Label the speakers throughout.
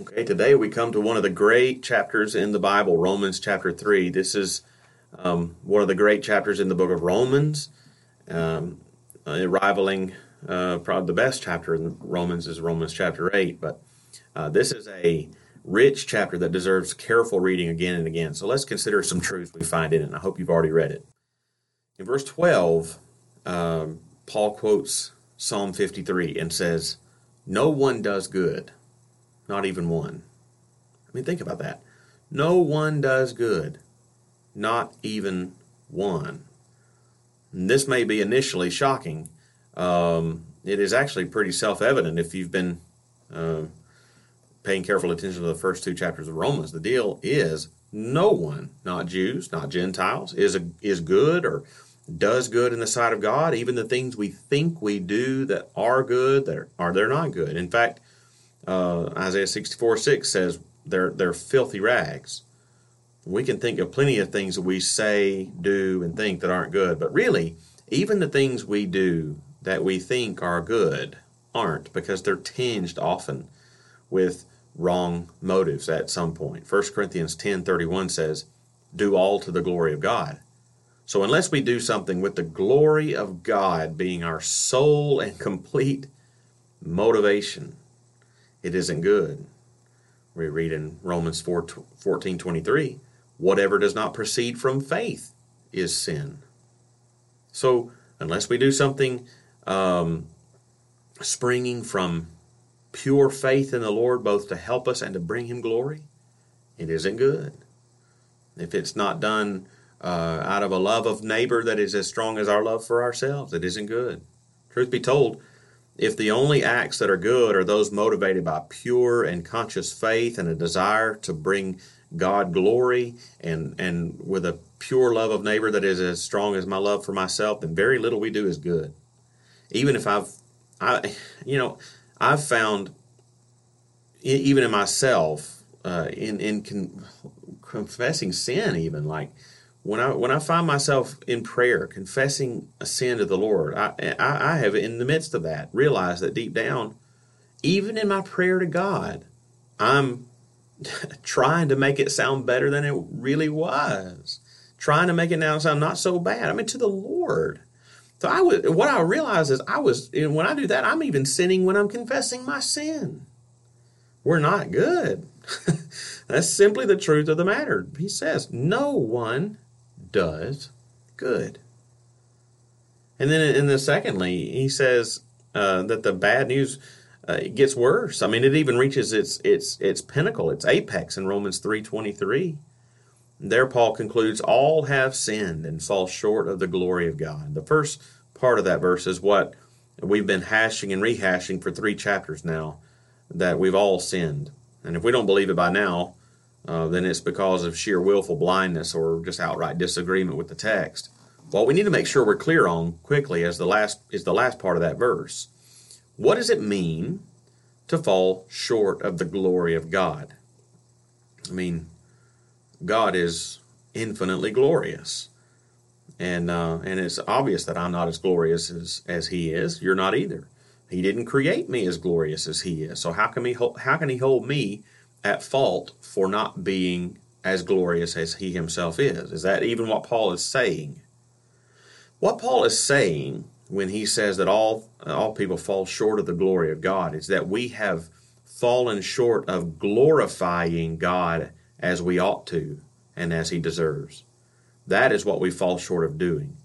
Speaker 1: Okay, today we come to one of the great chapters in the Bible, Romans chapter 3. This is um, one of the great chapters in the book of Romans, um, uh, rivaling uh, probably the best chapter in Romans is Romans chapter 8. But uh, this is a rich chapter that deserves careful reading again and again. So let's consider some truths we find in it, and I hope you've already read it. In verse 12, um, Paul quotes Psalm 53 and says, No one does good not even one. I mean, think about that. No one does good, not even one. And this may be initially shocking. Um, it is actually pretty self evident if you've been uh, paying careful attention to the first two chapters of Romans. The deal is no one, not Jews, not Gentiles, is, a, is good or does good in the sight of God. Even the things we think we do that are good, that are, are they're not good. In fact, uh, Isaiah 64 6 says they're, they're filthy rags. We can think of plenty of things that we say, do, and think that aren't good, but really, even the things we do that we think are good aren't because they're tinged often with wrong motives at some point. 1 Corinthians 10:31 says, "Do all to the glory of God." So unless we do something with the glory of God being our sole and complete motivation, it isn't good. We read in Romans 4, 14 23, whatever does not proceed from faith is sin. So, unless we do something um, springing from pure faith in the Lord, both to help us and to bring Him glory, it isn't good. If it's not done uh, out of a love of neighbor that is as strong as our love for ourselves, it isn't good. Truth be told, if the only acts that are good are those motivated by pure and conscious faith and a desire to bring God glory and, and with a pure love of neighbor that is as strong as my love for myself, then very little we do is good. Even if I've, I, you know, I've found, even in myself, uh, in in con- confessing sin, even like when I when I find myself in prayer confessing a sin to the Lord, I, I, I have in the midst of that realized that deep down, even in my prayer to God, I'm trying to make it sound better than it really was, trying to make it now sound not so bad. I mean to the Lord. So I was what I realized is I was when I do that I'm even sinning when I'm confessing my sin. We're not good. That's simply the truth of the matter. He says, No one does good. And then, in the secondly, he says uh, that the bad news uh, gets worse. I mean, it even reaches its its its pinnacle, its apex in Romans three twenty three. There, Paul concludes, all have sinned and fall short of the glory of God. The first part of that verse is what we've been hashing and rehashing for three chapters now that we've all sinned. And if we don't believe it by now, uh, then it's because of sheer willful blindness or just outright disagreement with the text. What we need to make sure we're clear on quickly as the last is the last part of that verse. What does it mean to fall short of the glory of God? I mean, God is infinitely glorious. And uh, and it's obvious that I'm not as glorious as, as he is. You're not either. He didn't create me as glorious as he is. So how can he how can he hold me at fault for not being as glorious as he himself is. Is that even what Paul is saying? What Paul is saying when he says that all all people fall short of the glory of God is that we have fallen short of glorifying God as we ought to and as he deserves. That is what we fall short of doing.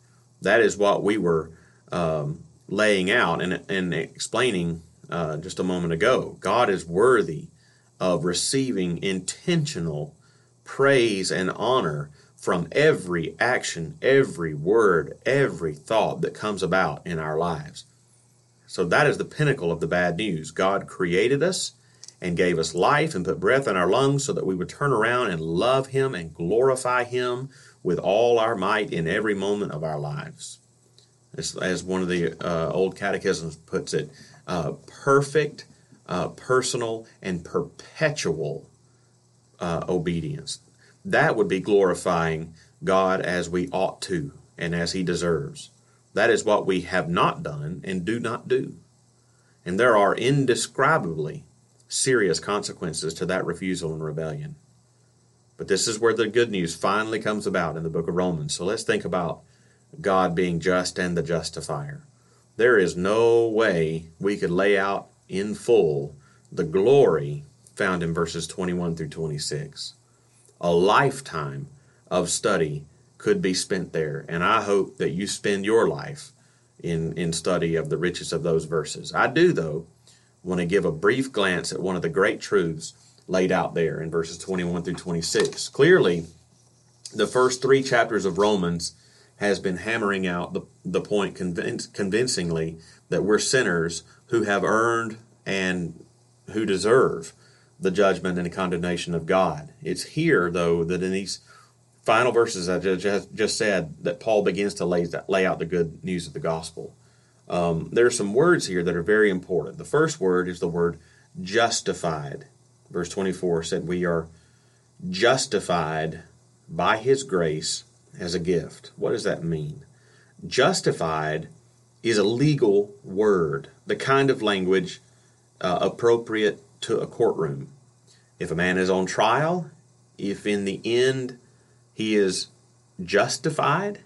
Speaker 1: That is what we were um, laying out and, and explaining uh, just a moment ago. God is worthy of receiving intentional praise and honor from every action, every word, every thought that comes about in our lives. So that is the pinnacle of the bad news. God created us and gave us life and put breath in our lungs so that we would turn around and love Him and glorify Him with all our might in every moment of our lives. As, as one of the uh, old catechisms puts it, uh, perfect uh, personal, and perpetual uh, obedience. That would be glorifying God as we ought to and as He deserves. That is what we have not done and do not do. And there are indescribably serious consequences to that refusal and rebellion. But this is where the good news finally comes about in the book of Romans. So let's think about God being just and the justifier. There is no way we could lay out in full the glory found in verses 21 through 26. A lifetime of study could be spent there, and I hope that you spend your life in, in study of the riches of those verses. I do, though, want to give a brief glance at one of the great truths laid out there in verses 21 through 26. Clearly, the first three chapters of Romans has been hammering out the, the point convinc- convincingly that we're sinners who have earned and who deserve the judgment and condemnation of God. It's here, though, that in these final verses I just, just said, that Paul begins to lay, lay out the good news of the gospel. Um, there are some words here that are very important. The first word is the word justified. Verse 24 said, We are justified by his grace as a gift. What does that mean? Justified is a legal word, the kind of language uh, appropriate to a courtroom. If a man is on trial, if in the end he is justified,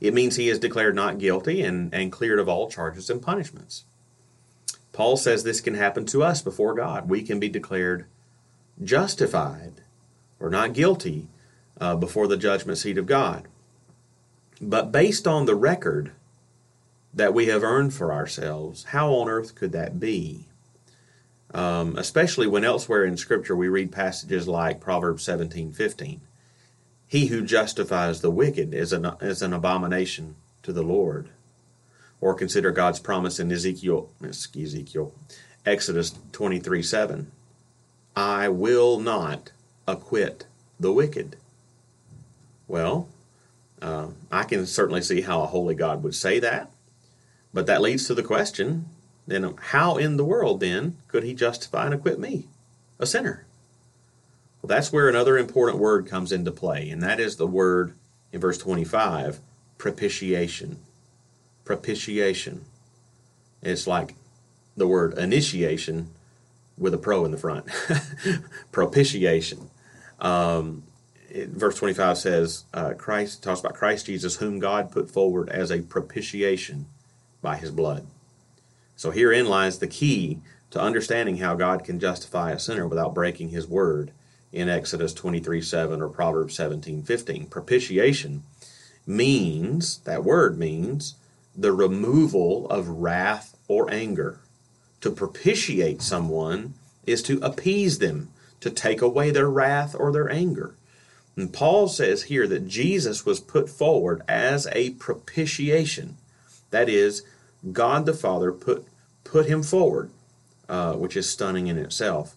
Speaker 1: it means he is declared not guilty and, and cleared of all charges and punishments. Paul says this can happen to us before God. We can be declared justified or not guilty uh, before the judgment seat of God. But based on the record that we have earned for ourselves, how on earth could that be? Um, especially when elsewhere in Scripture we read passages like Proverbs 17 15. He who justifies the wicked is an, is an abomination to the Lord. Or consider God's promise in Ezekiel, Ezekiel, Exodus 23 7. I will not acquit the wicked. Well, uh, I can certainly see how a holy God would say that, but that leads to the question then how in the world then could he justify and acquit me, a sinner? Well, that's where another important word comes into play, and that is the word in verse 25 propitiation. Propitiation. It's like the word initiation with a pro in the front. propitiation. Um, it, verse 25 says, uh, Christ talks about Christ Jesus, whom God put forward as a propitiation by his blood. So herein lies the key to understanding how God can justify a sinner without breaking his word in Exodus 23 7 or Proverbs 17 15. Propitiation means, that word means, the removal of wrath or anger. To propitiate someone is to appease them, to take away their wrath or their anger. And Paul says here that Jesus was put forward as a propitiation. That is, God the Father put put him forward, uh, which is stunning in itself.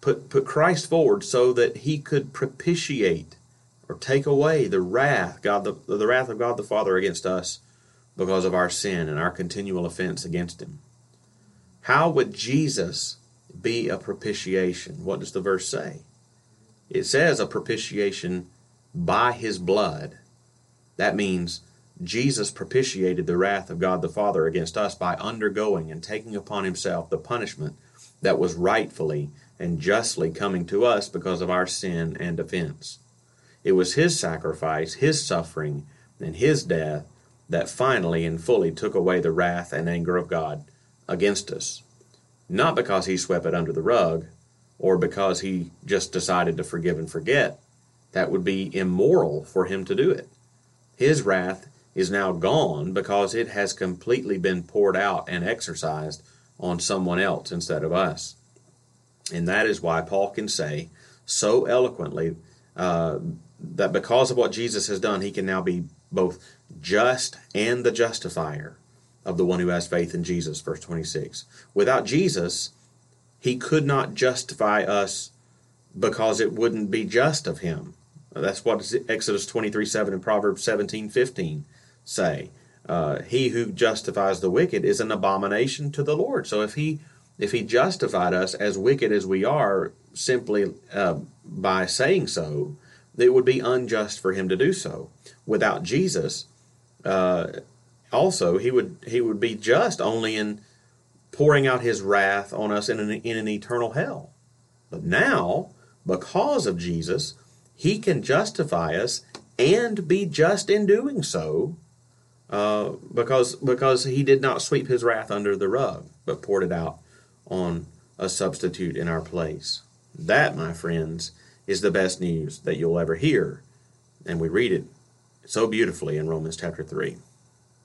Speaker 1: Put put Christ forward so that he could propitiate or take away the wrath God the, the wrath of God the Father against us because of our sin and our continual offense against him. How would Jesus be a propitiation? What does the verse say? It says a propitiation by his blood. That means Jesus propitiated the wrath of God the Father against us by undergoing and taking upon himself the punishment that was rightfully and justly coming to us because of our sin and offense. It was his sacrifice, his suffering, and his death that finally and fully took away the wrath and anger of God against us. Not because he swept it under the rug or because he just decided to forgive and forget. That would be immoral for him to do it. His wrath is now gone because it has completely been poured out and exercised on someone else instead of us. And that is why Paul can say so eloquently uh, that because of what Jesus has done, he can now be both just and the justifier of the one who has faith in Jesus, verse 26. Without Jesus, he could not justify us because it wouldn't be just of him. That's what Exodus 23 7 and Proverbs 17 15 say. Uh, he who justifies the wicked is an abomination to the Lord. So if he if he justified us as wicked as we are simply uh, by saying so, it would be unjust for him to do so. Without Jesus, uh, also he would he would be just only in pouring out his wrath on us in an, in an eternal hell. But now, because of Jesus, he can justify us and be just in doing so uh, because, because he did not sweep his wrath under the rug, but poured it out on a substitute in our place. That, my friends, is the best news that you'll ever hear. And we read it so beautifully in Romans chapter 3.